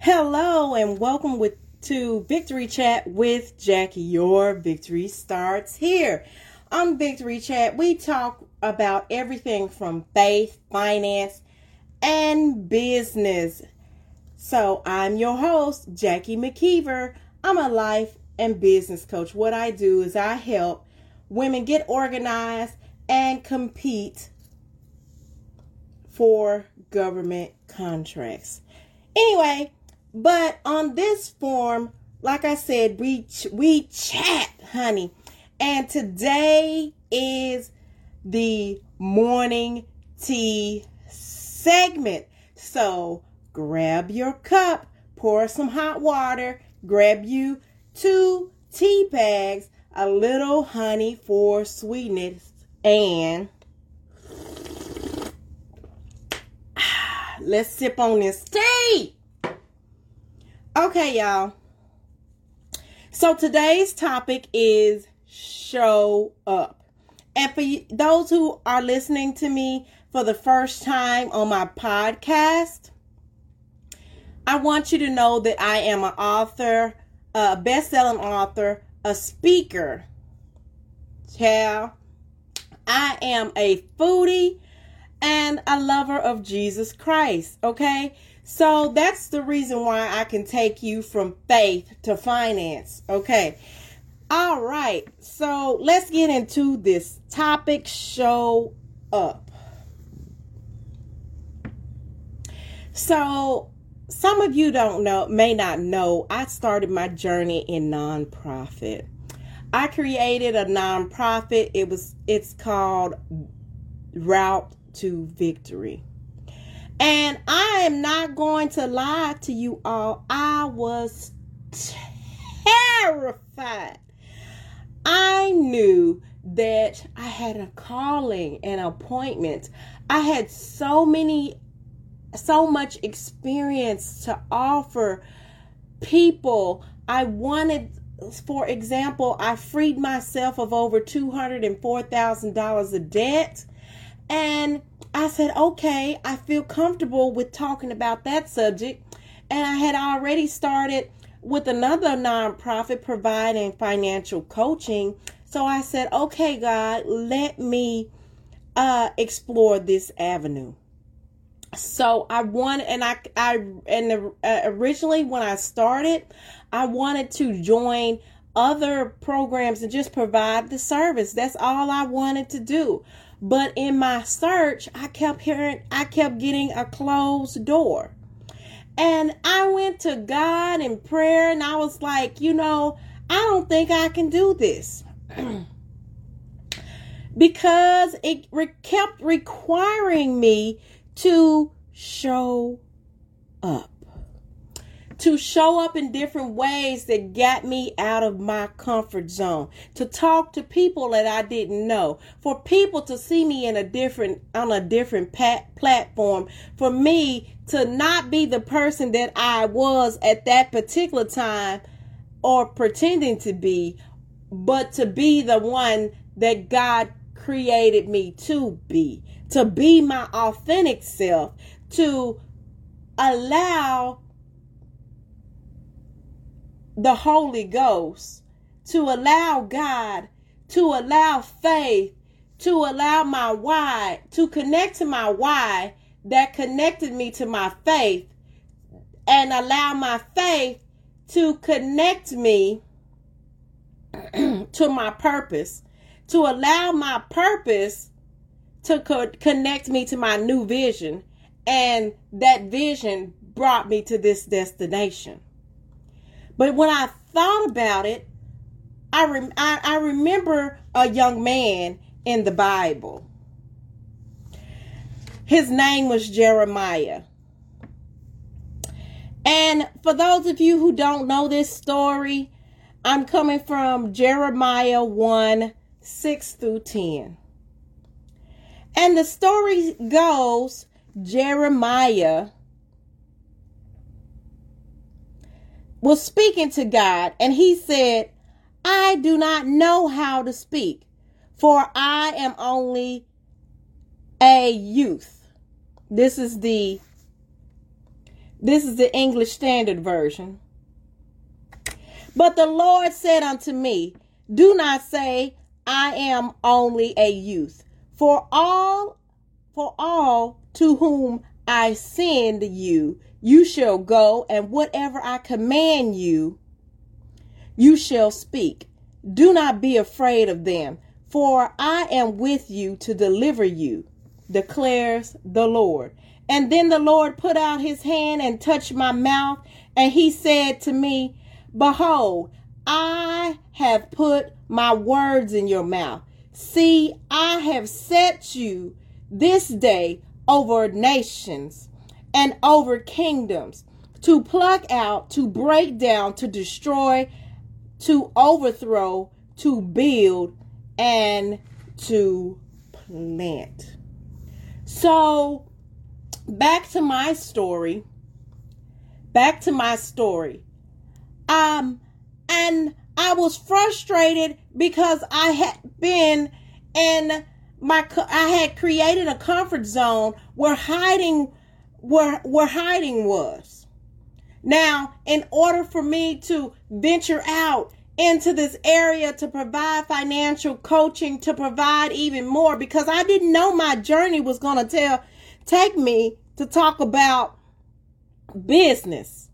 Hello and welcome with to Victory Chat with Jackie. Your victory starts here. On Victory Chat, we talk about everything from faith, finance, and business. So, I'm your host, Jackie McKeever. I'm a life and business coach. What I do is I help women get organized and compete for government contracts. Anyway, but on this form, like I said, we we chat, honey. And today is the morning tea segment. So grab your cup, pour some hot water, grab you two tea bags, a little honey for sweetness, and let's sip on this tea. Okay, y'all. So today's topic is show up. And for those who are listening to me for the first time on my podcast, I want you to know that I am an author, a best-selling author, a speaker. Child, I am a foodie and a lover of Jesus Christ, okay? So that's the reason why I can take you from faith to finance. Okay. All right. So let's get into this topic show up. So some of you don't know, may not know, I started my journey in nonprofit. I created a nonprofit. It was it's called Route to Victory. And I am not going to lie to you all. I was terrified. I knew that I had a calling, an appointment. I had so many, so much experience to offer people. I wanted, for example, I freed myself of over $204,000 of debt. And I said, okay, I feel comfortable with talking about that subject. And I had already started with another nonprofit providing financial coaching. So I said, okay, God, let me uh, explore this avenue. So I wanted, and I, I, and the, uh, originally when I started, I wanted to join other programs and just provide the service. That's all I wanted to do. But in my search, I kept hearing, I kept getting a closed door. And I went to God in prayer and I was like, you know, I don't think I can do this. because it re- kept requiring me to show up to show up in different ways that got me out of my comfort zone, to talk to people that I didn't know, for people to see me in a different on a different pat- platform, for me to not be the person that I was at that particular time or pretending to be, but to be the one that God created me to be, to be my authentic self, to allow the Holy Ghost, to allow God, to allow faith, to allow my why, to connect to my why that connected me to my faith, and allow my faith to connect me to my purpose, to allow my purpose to co- connect me to my new vision. And that vision brought me to this destination. But when I thought about it, I, rem- I, I remember a young man in the Bible. His name was Jeremiah. And for those of you who don't know this story, I'm coming from Jeremiah 1 6 through 10. And the story goes Jeremiah was speaking to God, and he said, I do not know how to speak, for I am only a youth. This is the This is the English Standard Version. But the Lord said unto me, Do not say, I am only a youth. For all for all to whom I send you, you shall go, and whatever I command you, you shall speak. Do not be afraid of them, for I am with you to deliver you, declares the Lord. And then the Lord put out his hand and touched my mouth, and he said to me, Behold, I have put my words in your mouth. See, I have set you this day over nations and over kingdoms to pluck out, to break down, to destroy, to overthrow, to build, and to plant. So, back to my story. Back to my story. Um, and I was frustrated because I had been in my I had created a comfort zone where hiding where where hiding was. Now, in order for me to venture out into this area to provide financial coaching, to provide even more, because I didn't know my journey was going to tell take me to talk about business.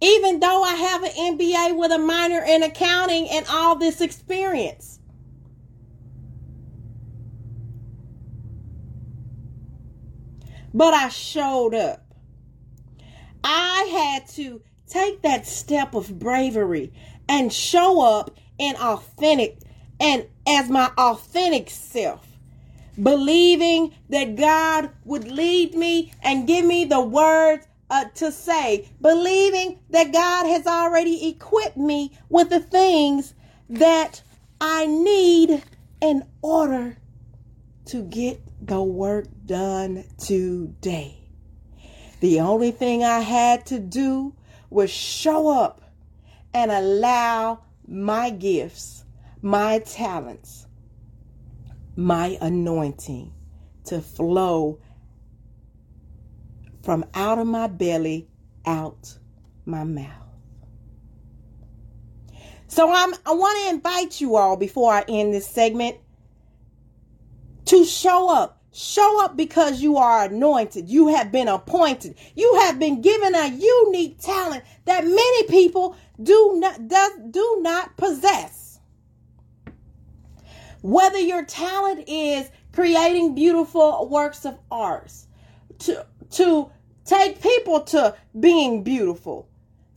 Even though I have an MBA with a minor in accounting and all this experience. But I showed up. I had to take that step of bravery and show up in authentic and as my authentic self believing that God would lead me and give me the words uh, to say, believing that God has already equipped me with the things that I need in order to get the work done today. The only thing I had to do was show up and allow my gifts, my talents, my anointing to flow from out of my belly out my mouth. So I'm, I want to invite you all before I end this segment to show up. Show up because you are anointed. You have been appointed. You have been given a unique talent that many people do not do not possess. Whether your talent is creating beautiful works of art, to to take people to being beautiful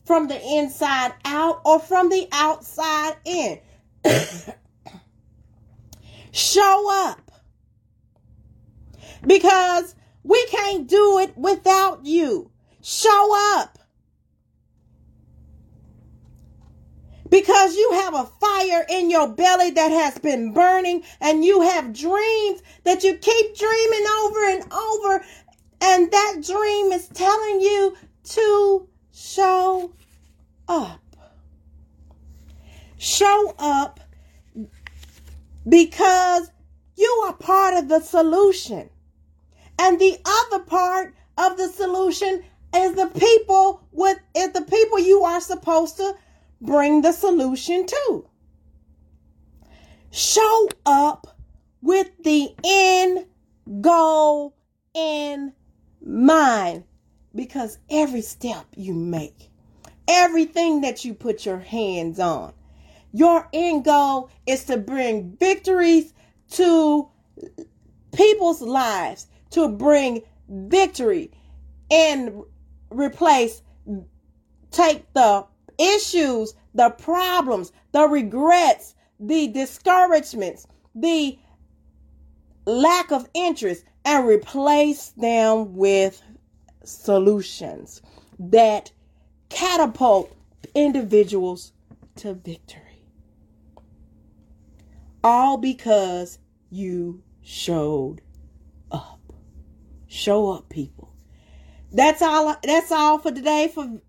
from the inside out or from the outside in. Show up because we can't do it without you. Show up. Because you have a fire in your belly that has been burning, and you have dreams that you keep dreaming over and over, and that dream is telling you to show up. Show up because you are part of the solution. And the other part of the solution is the people with is the people you are supposed to bring the solution to. Show up with the end goal in mind because every step you make, everything that you put your hands on, your end goal is to bring victories to people's lives to bring victory and replace, take the issues, the problems, the regrets, the discouragements, the lack of interest, and replace them with solutions that catapult individuals to victory. All because you showed Show up, people. That's all that's all for today for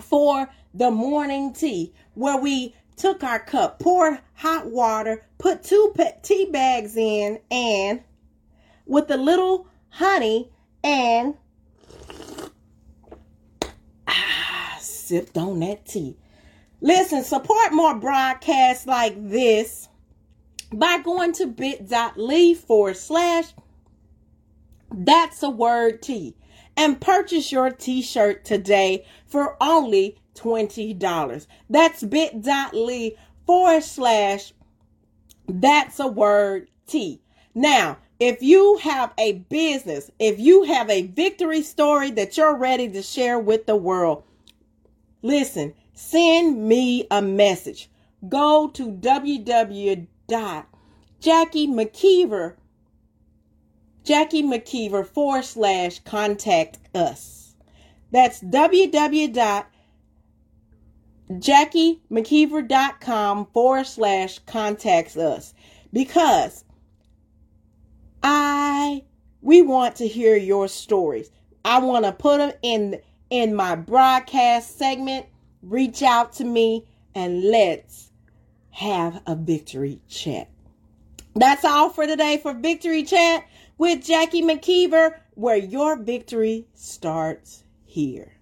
for the morning tea where we took our cup, poured hot water, put two tea bags in and with a little honey and ah, sipped on that tea. Listen, support more broadcasts like this by going to bit.ly forward slash that's a word T and purchase your t shirt today for only $20. That's bit.ly forward slash that's a word T. Now, if you have a business, if you have a victory story that you're ready to share with the world, listen, send me a message. Go to www.jackiemckeever, Jackie McKeever forward slash contact us. That's www.jackiemckeever.com forward slash contacts us. Because I we want to hear your stories. I want to put them in in my broadcast segment. Reach out to me and let's have a victory chat. That's all for today for Victory Chat with Jackie McKeever, where your victory starts here.